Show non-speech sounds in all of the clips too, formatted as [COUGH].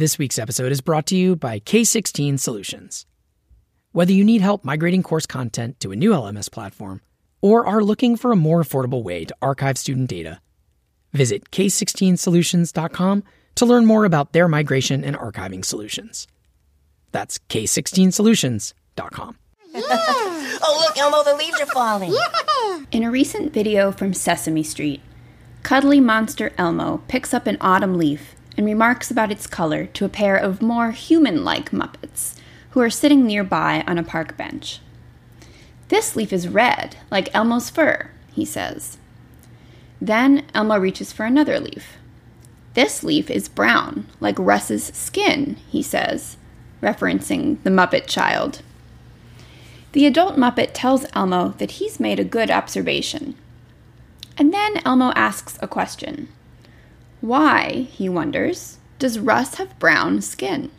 This week's episode is brought to you by K16 Solutions. Whether you need help migrating course content to a new LMS platform or are looking for a more affordable way to archive student data, visit k16solutions.com to learn more about their migration and archiving solutions. That's k16solutions.com. Yeah. [LAUGHS] oh, look, Elmo, the leaves are falling. Yeah. In a recent video from Sesame Street, cuddly monster Elmo picks up an autumn leaf and remarks about its color to a pair of more human like Muppets who are sitting nearby on a park bench. This leaf is red, like Elmo's fur, he says. Then Elmo reaches for another leaf. This leaf is brown, like Russ's skin, he says, referencing the Muppet child. The adult Muppet tells Elmo that he's made a good observation. And then Elmo asks a question Why, he wonders, does Russ have brown skin?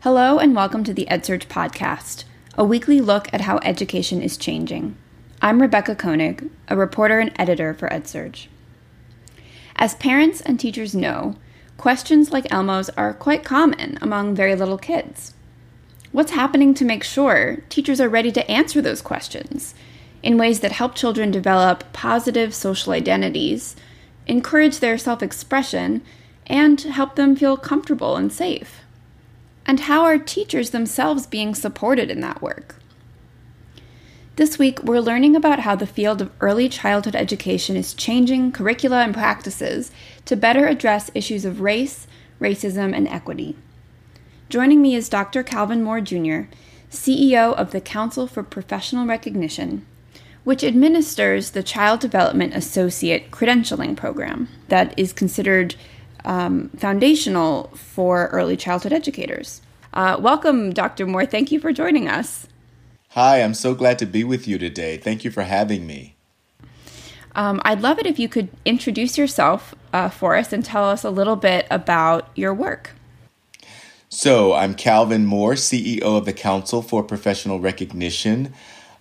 Hello, and welcome to the EdSurge podcast, a weekly look at how education is changing. I'm Rebecca Koenig, a reporter and editor for EdSurge. As parents and teachers know, questions like Elmo's are quite common among very little kids. What's happening to make sure teachers are ready to answer those questions in ways that help children develop positive social identities, encourage their self expression, and help them feel comfortable and safe? And how are teachers themselves being supported in that work? This week, we're learning about how the field of early childhood education is changing curricula and practices to better address issues of race, racism, and equity. Joining me is Dr. Calvin Moore Jr., CEO of the Council for Professional Recognition, which administers the Child Development Associate Credentialing Program that is considered um, foundational for early childhood educators. Uh, welcome, Dr. Moore. Thank you for joining us. Hi, I'm so glad to be with you today. Thank you for having me. Um, I'd love it if you could introduce yourself uh, for us and tell us a little bit about your work. So, I'm Calvin Moore, CEO of the Council for Professional Recognition.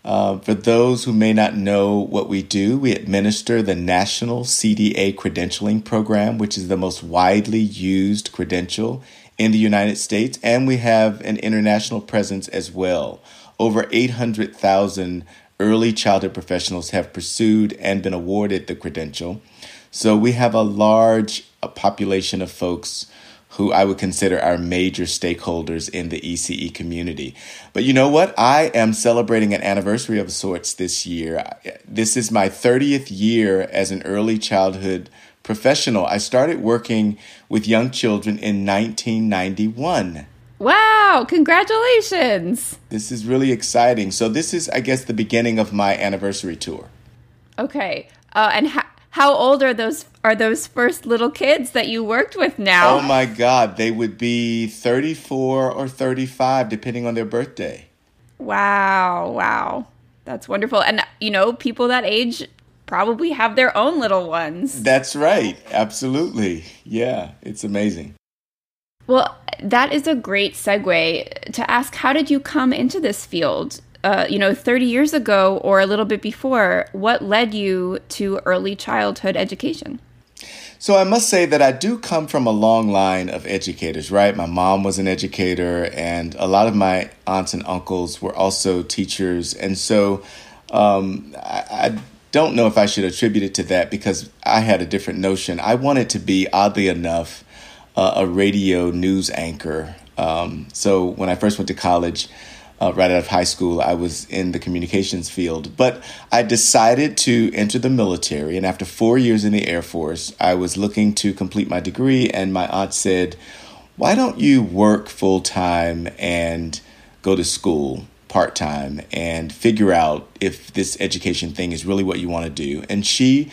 Uh, for those who may not know what we do, we administer the National CDA Credentialing Program, which is the most widely used credential in the United States, and we have an international presence as well. Over 800,000 early childhood professionals have pursued and been awarded the credential. So we have a large a population of folks who I would consider our major stakeholders in the ECE community. But you know what? I am celebrating an anniversary of sorts this year. This is my 30th year as an early childhood professional. I started working with young children in 1991. Wow, congratulations. This is really exciting. So, this is, I guess, the beginning of my anniversary tour. Okay. Uh, and ha- how old are those are those first little kids that you worked with now? Oh my god, they would be 34 or 35 depending on their birthday. Wow, wow. That's wonderful. And you know, people that age probably have their own little ones. That's right. Absolutely. Yeah, it's amazing. Well, that is a great segue to ask how did you come into this field? Uh, you know, 30 years ago or a little bit before, what led you to early childhood education? So I must say that I do come from a long line of educators, right? My mom was an educator, and a lot of my aunts and uncles were also teachers. And so um, I, I don't know if I should attribute it to that because I had a different notion. I wanted to be, oddly enough, uh, a radio news anchor. Um, so when I first went to college, uh, right out of high school, I was in the communications field. But I decided to enter the military. And after four years in the Air Force, I was looking to complete my degree. And my aunt said, Why don't you work full time and go to school part time and figure out if this education thing is really what you want to do? And she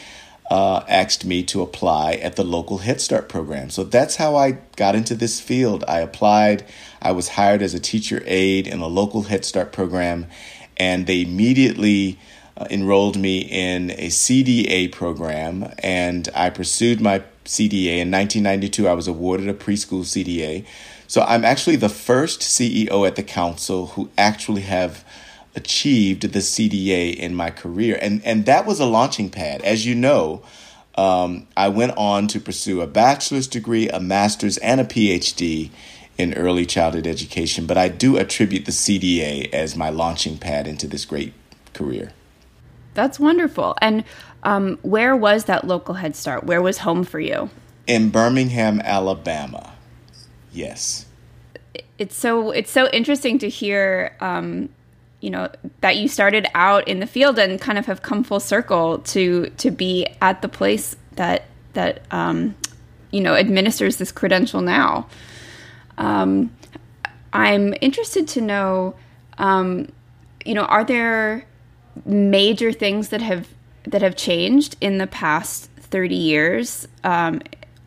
uh, asked me to apply at the local Head Start program. So that's how I got into this field. I applied, I was hired as a teacher aide in a local Head Start program, and they immediately uh, enrolled me in a CDA program, and I pursued my CDA. In 1992, I was awarded a preschool CDA. So I'm actually the first CEO at the council who actually have achieved the CDA in my career. And, and that was a launching pad. As you know, Um, I went on to pursue a bachelor's degree, a master's, and a PhD in early childhood education, but I do attribute the CDA as my launching pad into this great career. That's wonderful. And um, where was that local Head Start? Where was home for you? In Birmingham, Alabama. Yes. It's so it's so interesting to hear, um, you know, that you started out in the field and kind of have come full circle to to be at the place that that um, you know administers this credential now. Um, I'm interested to know, um, you know, are there major things that have that have changed in the past 30 years, um,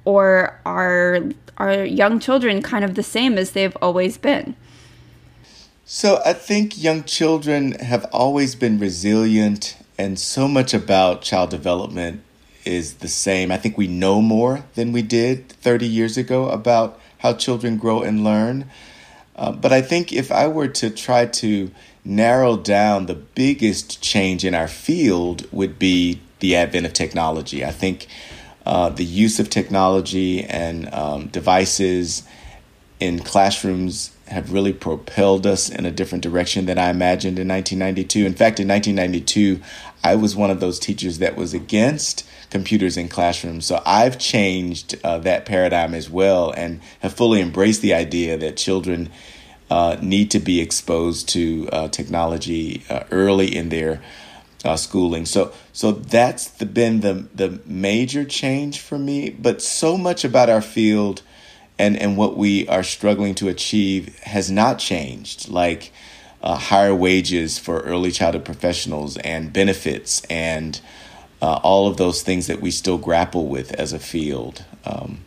or are are young children kind of the same as they've always been? So I think young children have always been resilient, and so much about child development is the same. I think we know more than we did 30 years ago about how children grow and learn. Uh, but I think if I were to try to narrow down the biggest change in our field would be the advent of technology. I think uh, the use of technology and um, devices in classrooms have really propelled us in a different direction than I imagined in 1992. In fact, in 1992, I was one of those teachers that was against computers in classrooms. So I've changed uh, that paradigm as well and have fully embraced the idea that children uh, need to be exposed to uh, technology uh, early in their uh, schooling. So, so that's the, been the the major change for me. But so much about our field and and what we are struggling to achieve has not changed. Like uh, higher wages for early childhood professionals and benefits and uh, all of those things that we still grapple with as a field. Um,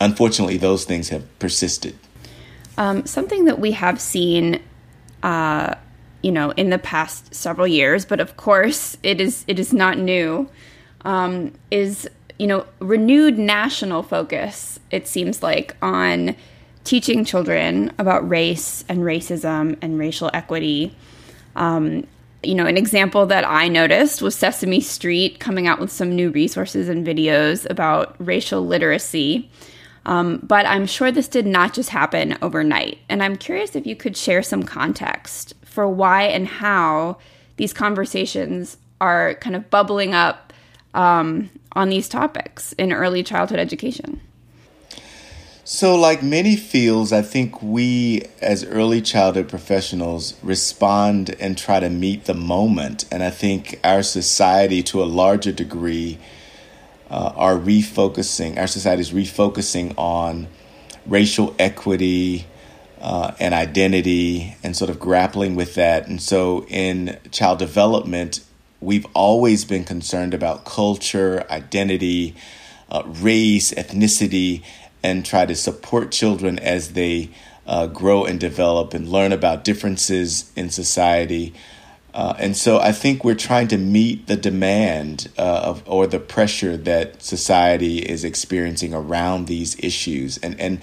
unfortunately, those things have persisted. Um, something that we have seen, uh, you know, in the past several years, but of course it is it is not new, um, is you know renewed national focus. It seems like on teaching children about race and racism and racial equity. Um, you know, an example that I noticed was Sesame Street coming out with some new resources and videos about racial literacy. Um, but I'm sure this did not just happen overnight. And I'm curious if you could share some context for why and how these conversations are kind of bubbling up um, on these topics in early childhood education. So, like many fields, I think we as early childhood professionals respond and try to meet the moment. And I think our society, to a larger degree, uh, are refocusing, our society is refocusing on racial equity uh, and identity and sort of grappling with that. And so, in child development, we've always been concerned about culture, identity, uh, race, ethnicity and try to support children as they uh, grow and develop and learn about differences in society. Uh, and so I think we're trying to meet the demand uh, of or the pressure that society is experiencing around these issues. And and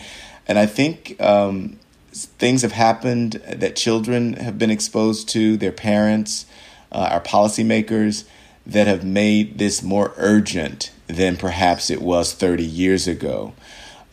and I think um, things have happened that children have been exposed to, their parents, uh, our policymakers, that have made this more urgent than perhaps it was 30 years ago.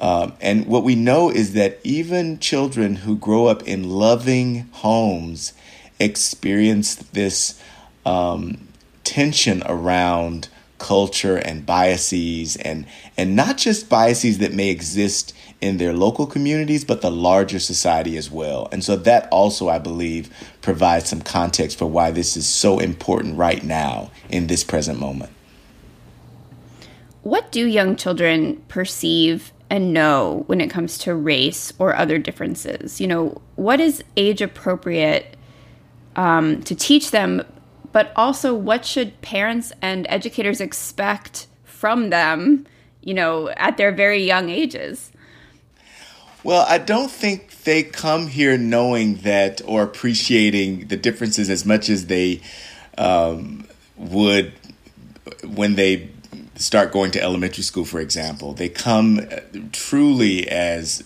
Um, and what we know is that even children who grow up in loving homes experience this um, tension around culture and biases and and not just biases that may exist in their local communities but the larger society as well and so that also i believe provides some context for why this is so important right now in this present moment what do young children perceive and know when it comes to race or other differences? You know, what is age appropriate um, to teach them, but also what should parents and educators expect from them, you know, at their very young ages? Well, I don't think they come here knowing that or appreciating the differences as much as they um, would when they start going to elementary school, for example. They come truly as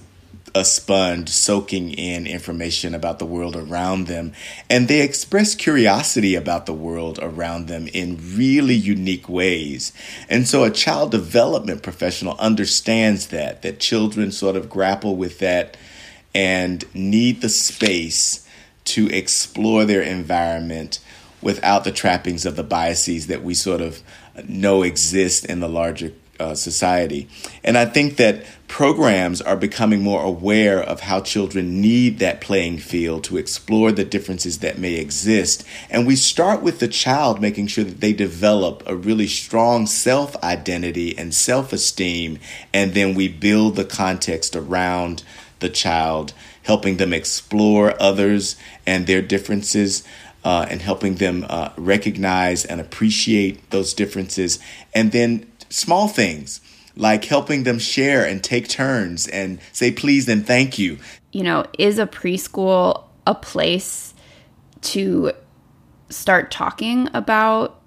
a sponge soaking in information about the world around them. And they express curiosity about the world around them in really unique ways. And so a child development professional understands that, that children sort of grapple with that and need the space to explore their environment without the trappings of the biases that we sort of know exist in the larger uh, society. And I think that programs are becoming more aware of how children need that playing field to explore the differences that may exist. And we start with the child making sure that they develop a really strong self identity and self esteem. And then we build the context around the child, helping them explore others and their differences. Uh, and helping them uh, recognize and appreciate those differences, and then small things like helping them share and take turns and say please and thank you. You know, is a preschool a place to start talking about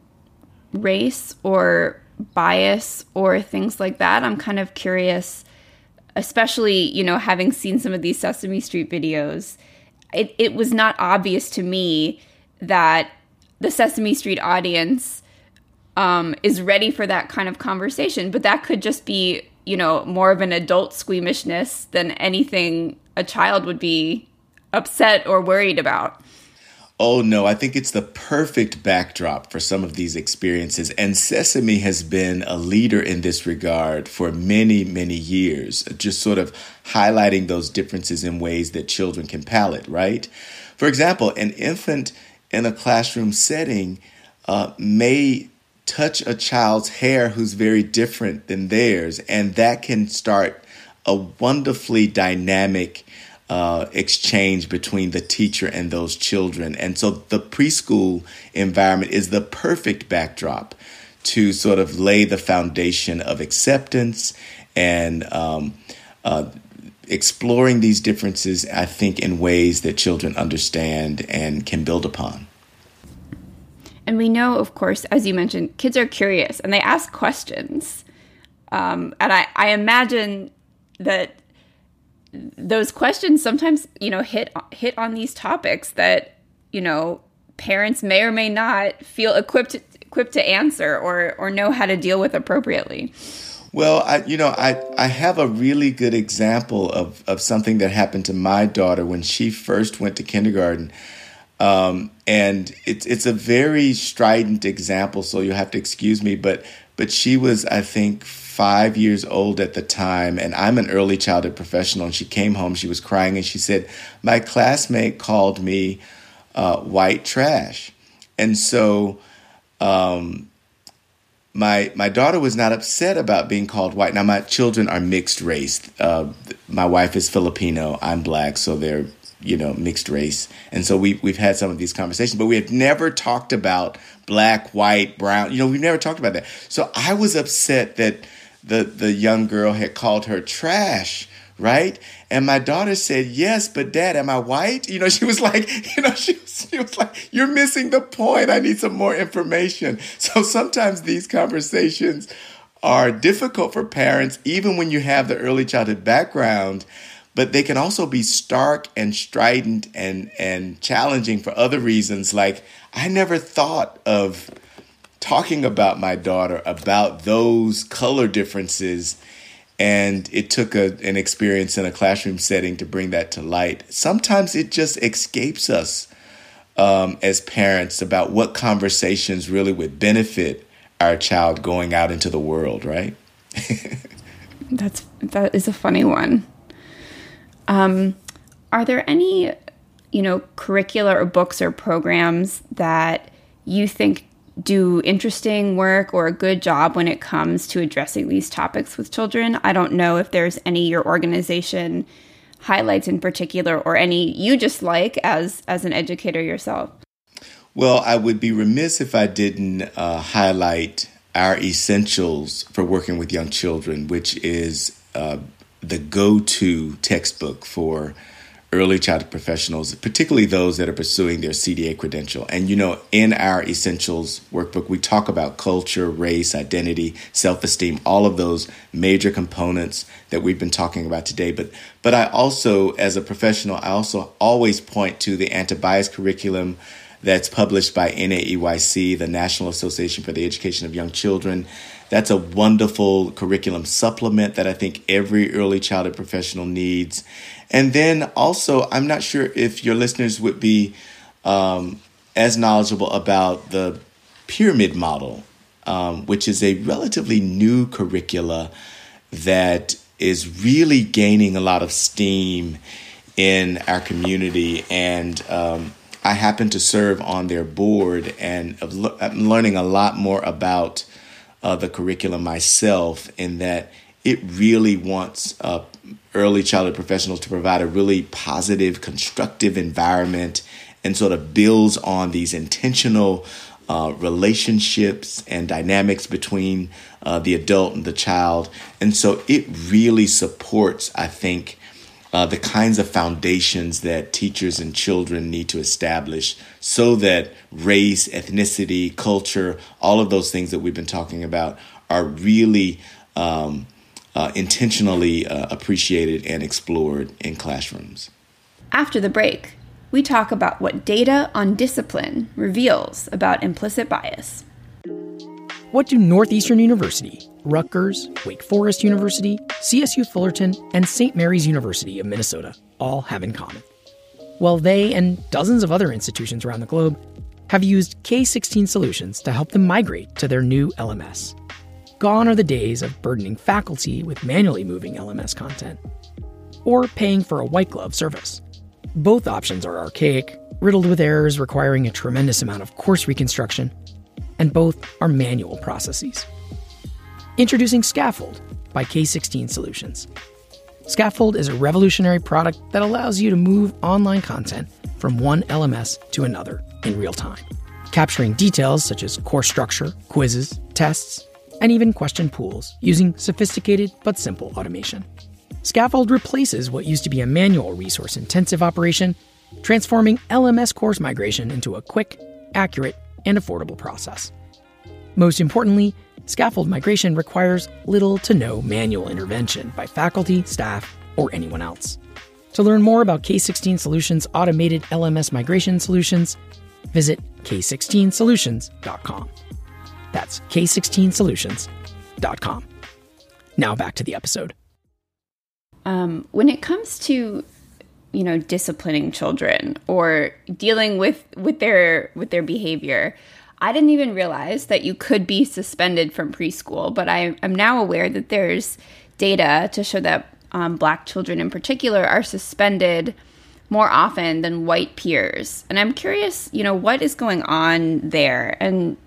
race or bias or things like that? I'm kind of curious, especially, you know, having seen some of these Sesame Street videos. It, it was not obvious to me that the Sesame Street audience um, is ready for that kind of conversation. But that could just be, you know, more of an adult squeamishness than anything a child would be upset or worried about. Oh no, I think it's the perfect backdrop for some of these experiences. And Sesame has been a leader in this regard for many, many years, just sort of highlighting those differences in ways that children can palate, right? For example, an infant in a classroom setting uh, may touch a child's hair who's very different than theirs, and that can start a wonderfully dynamic uh, exchange between the teacher and those children. And so the preschool environment is the perfect backdrop to sort of lay the foundation of acceptance and um, uh, exploring these differences, I think, in ways that children understand and can build upon. And we know, of course, as you mentioned, kids are curious and they ask questions. Um, and I, I imagine that those questions sometimes, you know, hit hit on these topics that you know parents may or may not feel equipped equipped to answer or or know how to deal with appropriately. Well, I you know I I have a really good example of of something that happened to my daughter when she first went to kindergarten. Um, and it's it's a very strident example, so you'll have to excuse me. But but she was, I think, five years old at the time, and I'm an early childhood professional. And she came home, she was crying, and she said, "My classmate called me uh, white trash," and so. Um, my my daughter was not upset about being called white. Now my children are mixed race. Uh, my wife is Filipino. I'm black, so they're you know mixed race. And so we we've had some of these conversations but we have never talked about black white brown you know we've never talked about that. So i was upset that the the young girl had called her trash right? And my daughter said yes but dad am i white? You know she was like [LAUGHS] you know she was, she was like you're missing the point. I need some more information. So sometimes these conversations are difficult for parents even when you have the early childhood background but they can also be stark and strident and and challenging for other reasons. Like i never thought of talking about my daughter about those color differences. And it took a, an experience in a classroom setting to bring that to light. Sometimes it just escapes us um, as parents about what conversations really would benefit our child going out into the world right? [LAUGHS] That's that is a funny one um, are there any, you know, curricular or books or programs that you think do interesting work or a good job when it comes to addressing these topics with children? I don't know if there's any your organization highlights in particular or any you just like as as an educator yourself. Well, I would be remiss if I didn't uh, highlight our essentials for working with young children, which is uh, the go to textbook for early childhood professionals, particularly those that are pursuing their CDA credential. And you know, in our essentials workbook, we talk about culture, race, identity, self-esteem, all of those major components that we've been talking about today. But but I also, as a professional, I also always point to the anti-bias curriculum that's published by NAEYC, the National Association for the Education of Young Children. That's a wonderful curriculum supplement that I think every early childhood professional needs. And then also, I'm not sure if your listeners would be um, as knowledgeable about the pyramid model, um, which is a relatively new curricula that is really gaining a lot of steam in our community. And um, I happen to serve on their board, and I'm learning a lot more about uh, the curriculum myself in that it really wants uh, early childhood professionals to provide a really positive, constructive environment and sort of builds on these intentional uh, relationships and dynamics between uh, the adult and the child. And so it really supports, I think, uh, the kinds of foundations that teachers and children need to establish so that race, ethnicity, culture, all of those things that we've been talking about are really um, uh, intentionally uh, appreciated and explored in classrooms. After the break, we talk about what data on discipline reveals about implicit bias. What do Northeastern University, Rutgers, Wake Forest University, CSU Fullerton, and St. Mary's University of Minnesota all have in common? Well, they and dozens of other institutions around the globe have used K16 solutions to help them migrate to their new LMS. Gone are the days of burdening faculty with manually moving LMS content or paying for a white glove service. Both options are archaic, riddled with errors requiring a tremendous amount of course reconstruction, and both are manual processes. Introducing Scaffold by K16 Solutions. Scaffold is a revolutionary product that allows you to move online content from one LMS to another in real time, capturing details such as course structure, quizzes, tests, and even question pools using sophisticated but simple automation. Scaffold replaces what used to be a manual resource intensive operation, transforming LMS course migration into a quick, accurate, and affordable process. Most importantly, Scaffold migration requires little to no manual intervention by faculty, staff, or anyone else. To learn more about K16 Solutions' automated LMS migration solutions, visit k16solutions.com. That's k16solutions.com. Now back to the episode. Um, when it comes to you know disciplining children or dealing with with their with their behavior i didn't even realize that you could be suspended from preschool but i am now aware that there's data to show that um, black children in particular are suspended more often than white peers and i'm curious you know what is going on there and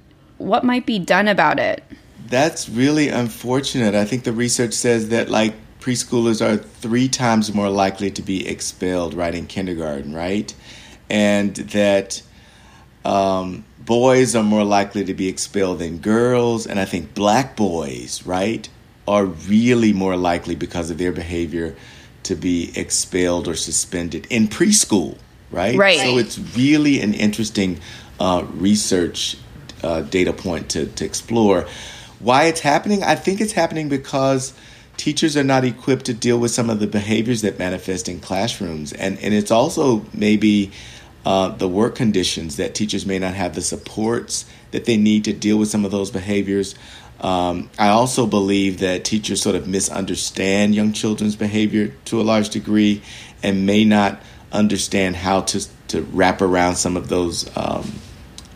what might be done about it? That's really unfortunate. I think the research says that like preschoolers are three times more likely to be expelled right in kindergarten, right? And that um, boys are more likely to be expelled than girls. And I think black boys, right, are really more likely because of their behavior to be expelled or suspended in preschool, right? Right. So it's really an interesting uh, research uh, data point to, to explore. Why it's happening? I think it's happening because teachers are not equipped to deal with some of the behaviors that manifest in classrooms. And, and it's also maybe uh, the work conditions that teachers may not have the supports that they need to deal with some of those behaviors. Um, I also believe that teachers sort of misunderstand young children's behavior to a large degree and may not understand how to, to wrap around some of those um,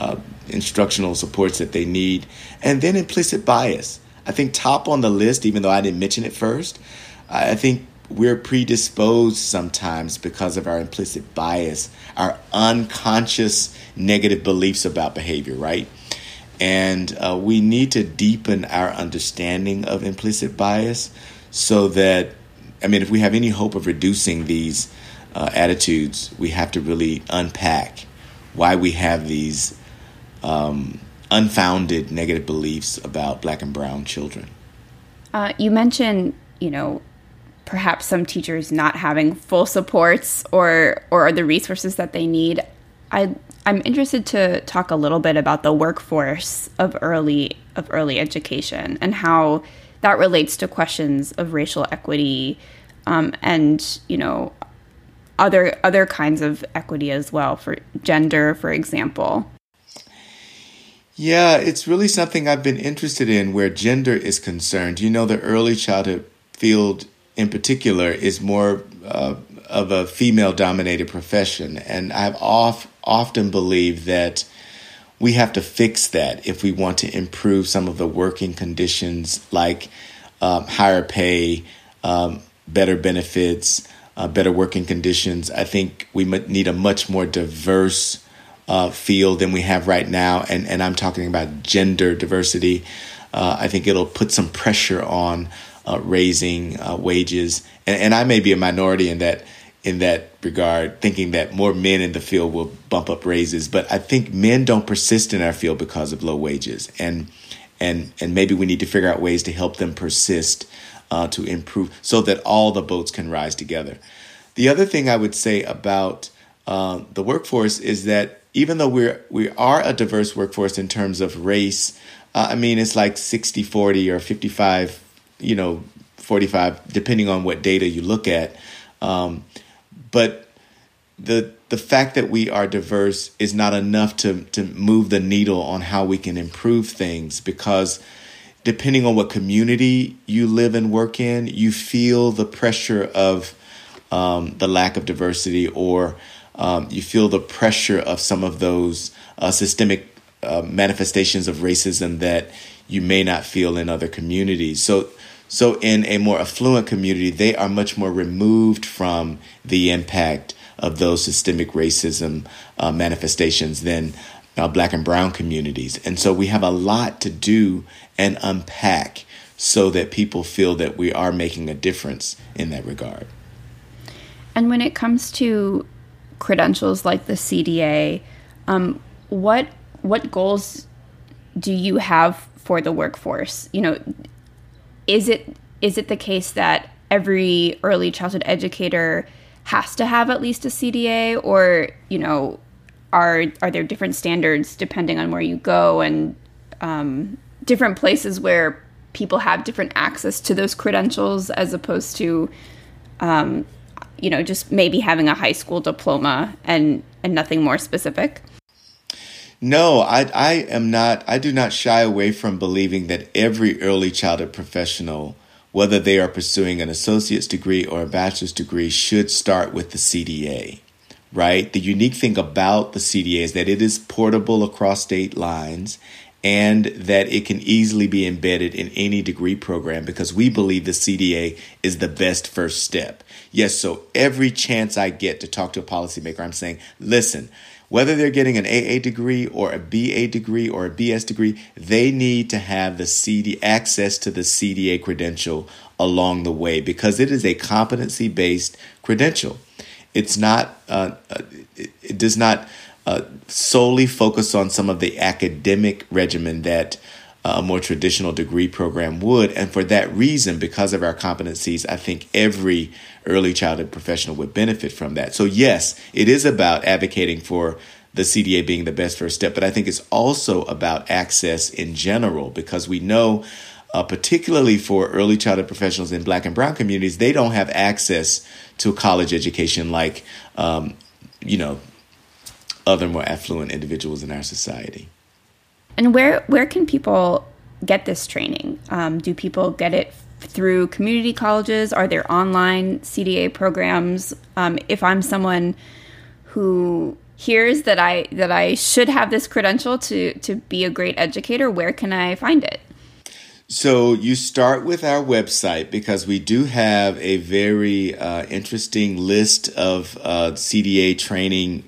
uh, instructional supports that they need. And then implicit bias. I think top on the list, even though I didn't mention it first, I think we're predisposed sometimes because of our implicit bias, our unconscious negative beliefs about behavior, right? And uh, we need to deepen our understanding of implicit bias so that, I mean, if we have any hope of reducing these uh, attitudes, we have to really unpack why we have these um, unfounded negative beliefs about black and brown children. Uh, you mentioned, you know, perhaps some teachers not having full supports or or the resources that they need. I I'm interested to talk a little bit about the workforce of early of early education and how that relates to questions of racial equity um, and you know other other kinds of equity as well for gender, for example. Yeah, it's really something I've been interested in where gender is concerned. You know, the early childhood field in particular is more uh, of a female dominated profession. And I've often believed that we have to fix that if we want to improve some of the working conditions like um, higher pay, um, better benefits, uh, better working conditions. I think we need a much more diverse uh, field than we have right now. And, and I'm talking about gender diversity. Uh, I think it'll put some pressure on uh, raising uh, wages. And, and I may be a minority in that in that regard, thinking that more men in the field will bump up raises. But I think men don't persist in our field because of low wages, and and and maybe we need to figure out ways to help them persist uh, to improve, so that all the boats can rise together. The other thing I would say about uh, the workforce is that even though we're we are a diverse workforce in terms of race, uh, I mean it's like 60 40 or 55 you know, 45, depending on what data you look at. Um, but the the fact that we are diverse is not enough to to move the needle on how we can improve things because depending on what community you live and work in, you feel the pressure of um, the lack of diversity, or um, you feel the pressure of some of those uh, systemic uh, manifestations of racism that you may not feel in other communities. So so, in a more affluent community, they are much more removed from the impact of those systemic racism uh, manifestations than uh, black and brown communities. And so, we have a lot to do and unpack so that people feel that we are making a difference in that regard. And when it comes to credentials like the CDA, um, what what goals do you have for the workforce? You know, is it is it the case that every early childhood educator has to have at least a CDA or you know are are there different standards depending on where you go and um, different places where people have different access to those credentials as opposed to um, you know just maybe having a high school diploma and and nothing more specific no, I, I am not, I do not shy away from believing that every early childhood professional, whether they are pursuing an associate's degree or a bachelor's degree, should start with the CDA, right? The unique thing about the CDA is that it is portable across state lines and that it can easily be embedded in any degree program because we believe the CDA is the best first step. Yes, so every chance I get to talk to a policymaker, I'm saying, listen, whether they're getting an AA degree or a BA degree or a BS degree, they need to have the CD access to the CDA credential along the way because it is a competency based credential. It's not. Uh, uh, it, it, does not uh, solely focus on some of the academic regimen that a more traditional degree program would. And for that reason, because of our competencies, I think every early childhood professional would benefit from that. So, yes, it is about advocating for the CDA being the best first step, but I think it's also about access in general because we know. Uh, particularly for early childhood professionals in black and brown communities, they don't have access to college education like, um, you know, other more affluent individuals in our society. And where where can people get this training? Um, do people get it through community colleges? Are there online CDA programs? Um, if I'm someone who hears that I that I should have this credential to to be a great educator, where can I find it? So you start with our website because we do have a very uh, interesting list of uh, CDA training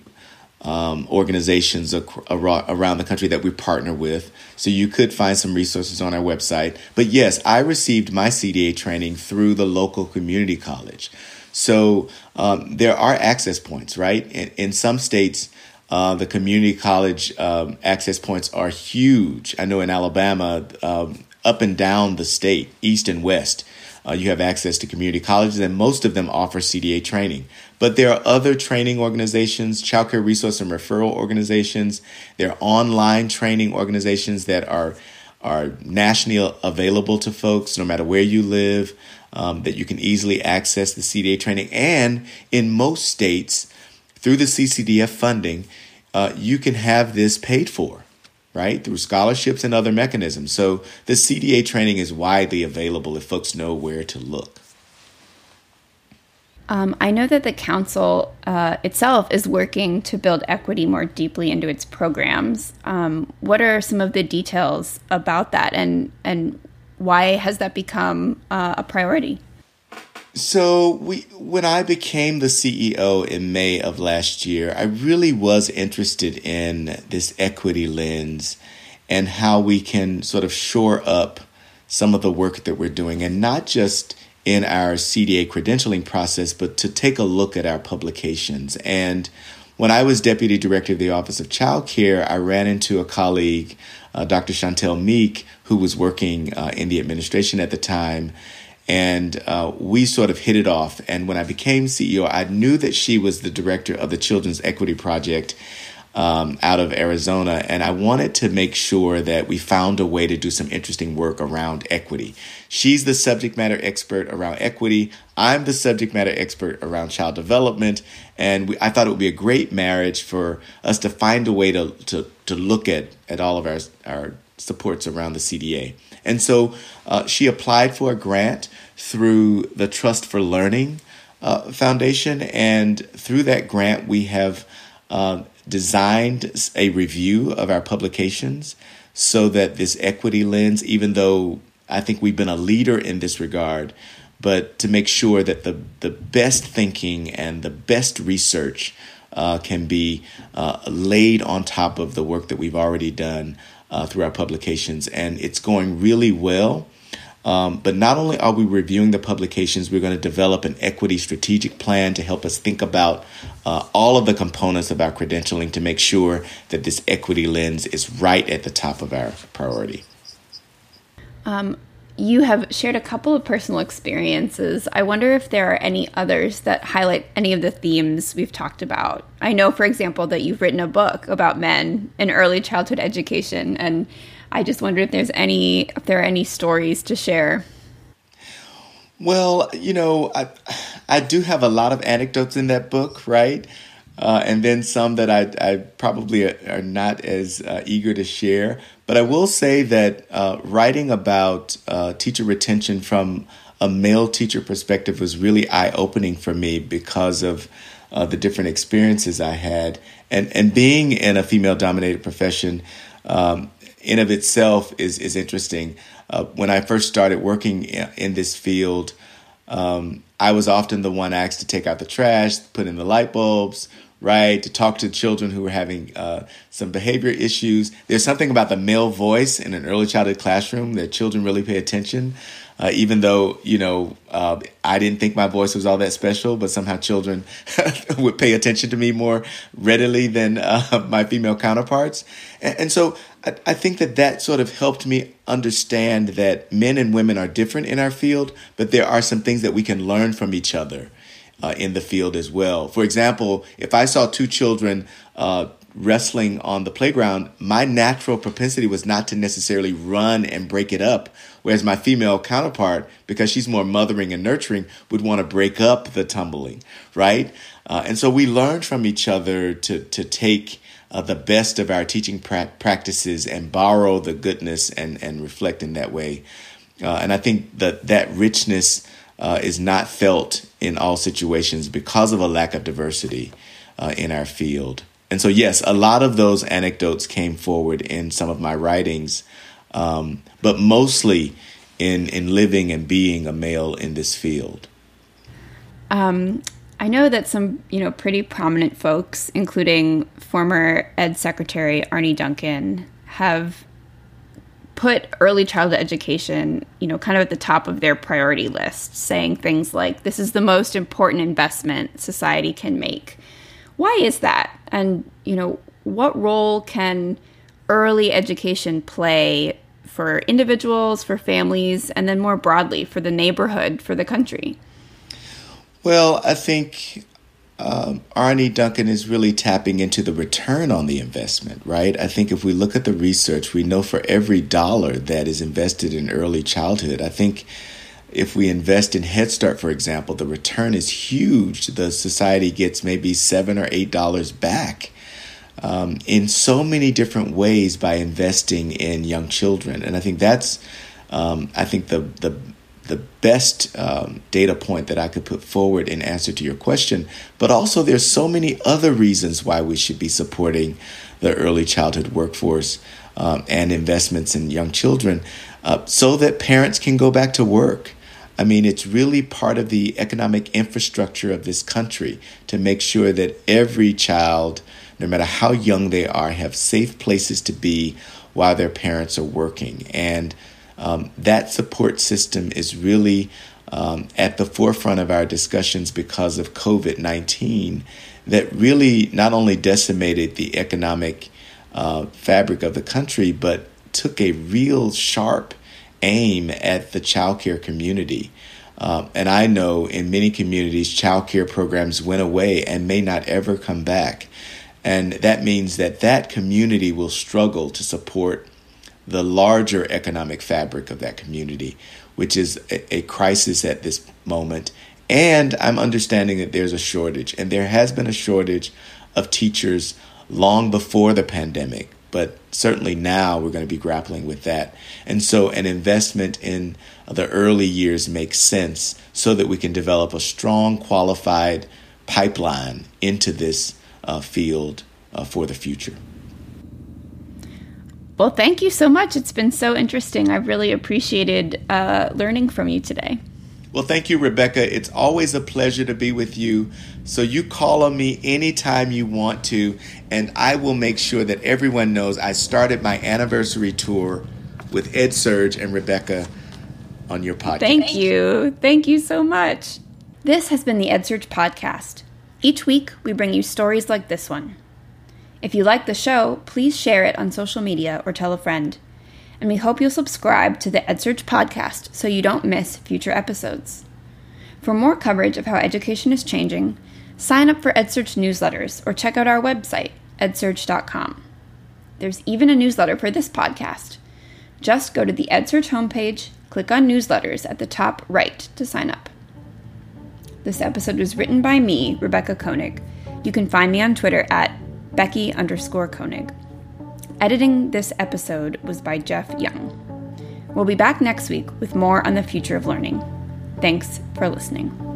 um, organizations ac- around the country that we partner with. So you could find some resources on our website. But yes, I received my CDA training through the local community college. So um, there are access points, right? In, in some states, uh, the community college um, access points are huge. I know in Alabama, um, up and down the state, east and west, uh, you have access to community colleges, and most of them offer CDA training. But there are other training organizations, child care resource and referral organizations. There are online training organizations that are are nationally available to folks no matter where you live. Um, that you can easily access the CDA training, and in most states, through the CCDF funding, uh, you can have this paid for right? Through scholarships and other mechanisms. So the CDA training is widely available if folks know where to look. Um, I know that the council uh, itself is working to build equity more deeply into its programs. Um, what are some of the details about that, and and why has that become uh, a priority? So we when I became the CEO in May of last year, I really was interested in this equity lens and how we can sort of shore up some of the work that we're doing and not just in our CDA credentialing process, but to take a look at our publications. And when I was deputy director of the Office of Child Care, I ran into a colleague, uh, Dr. Shantel Meek, who was working uh, in the administration at the time and uh, we sort of hit it off. And when I became CEO, I knew that she was the director of the Children's Equity Project um, out of Arizona, and I wanted to make sure that we found a way to do some interesting work around equity. She's the subject matter expert around equity. I'm the subject matter expert around child development, and we, I thought it would be a great marriage for us to find a way to to, to look at at all of our our supports around the CDA. And so uh, she applied for a grant through the Trust for Learning uh, Foundation. And through that grant, we have uh, designed a review of our publications so that this equity lens, even though I think we've been a leader in this regard, but to make sure that the, the best thinking and the best research uh, can be uh, laid on top of the work that we've already done uh, through our publications, and it's going really well. Um, but not only are we reviewing the publications, we're going to develop an equity strategic plan to help us think about uh, all of the components of our credentialing to make sure that this equity lens is right at the top of our priority. Um, you have shared a couple of personal experiences. I wonder if there are any others that highlight any of the themes we've talked about. I know, for example, that you've written a book about men in early childhood education, and I just wonder if there's any if there are any stories to share. Well, you know, I I do have a lot of anecdotes in that book, right? Uh, and then some that I, I probably are not as uh, eager to share. But I will say that uh, writing about uh, teacher retention from a male teacher perspective was really eye opening for me because of uh, the different experiences I had. And, and being in a female dominated profession um, in of itself is, is interesting. Uh, when I first started working in, this field, um, I was often the one asked to take out the trash, put in the light bulbs, right? To talk to children who are having uh, some behavior issues. There's something about the male voice in an early childhood classroom that children really pay attention. Uh, even though you know uh, I didn't think my voice was all that special, but somehow children [LAUGHS] would pay attention to me more readily than uh, my female counterparts, and, and so I, I, think that that sort of helped me understand that men and women are different in our field, but there are some things that we can learn from each other uh, in the field as well. For example, if I saw two children uh, wrestling on the playground, my natural propensity was not to necessarily run and break it up. Whereas my female counterpart, because she's more mothering and nurturing, would want to break up the tumbling, right? Uh, and so we learned from each other to, to take uh, the best of our teaching pra- practices and borrow the goodness and, and reflect in that way. Uh, and I think that that richness uh, is not felt in all situations because of a lack of diversity uh, in our field. And so, yes, a lot of those anecdotes came forward in some of my writings, um, but mostly in in living and being a male in this field. Um, I know that some, you know, pretty prominent folks, including former Ed Secretary Arne Duncan, have put early childhood education, you know, kind of at the top of their priority list, saying things like, this is the most important investment society can make. Why is that? And, you know, what role can early education play for individuals, for families, and then more broadly for the neighborhood, for the country? Well, I think um, Arne Duncan is really tapping into the return on the investment, right? I think if we look at the research, we know for every dollar that is invested in early childhood, I think if we invest in Head Start, for example, the return is huge. The society gets maybe seven or eight dollars back um, in so many different ways by investing in young children, and I think that's, um, I think the the the best um, data point that I could put forward in answer to your question. But also, there's so many other reasons why we should be supporting the early childhood workforce um, and investments in young children, uh, so that parents can go back to work. I mean, it's really part of the economic infrastructure of this country to make sure that every child, no matter how young they are, have safe places to be while their parents are working. And um, that support system is really um, at the forefront of our discussions because of COVID 19, that really not only decimated the economic uh, fabric of the country, but took a real sharp aim at the childcare community. Um, and I know in many communities, childcare programs went away and may not ever come back. And that means that that community will struggle to support the larger economic fabric of that community, which is a, a crisis at this moment. And I'm understanding that there's a shortage, and there has been a shortage of teachers long before the pandemic but certainly now we're going to be grappling with that. And so an investment in the early years makes sense so that we can develop a strong, qualified pipeline into this uh, field uh, for the future. Well, thank you so much. It's been so interesting. I've really appreciated uh, learning from you today. Well, thank you, Rebecca. It's always a pleasure to be with you. So you call on me anytime you want to, and I will make sure that everyone knows I started my anniversary tour with EdSurge and Rebecca on your podcast. Thank you. Thank you so much. This has been the Ed EdSurge podcast. Each week, we bring you stories like this one. If you like the show, please share it on social media or tell a friend and we hope you'll subscribe to the EdSurge podcast so you don't miss future episodes. For more coverage of how education is changing, sign up for EdSurge newsletters or check out our website, edsurge.com. There's even a newsletter for this podcast. Just go to the EdSurge homepage, click on newsletters at the top right to sign up. This episode was written by me, Rebecca Koenig. You can find me on Twitter at Becky underscore Koenig. Editing this episode was by Jeff Young. We'll be back next week with more on the future of learning. Thanks for listening.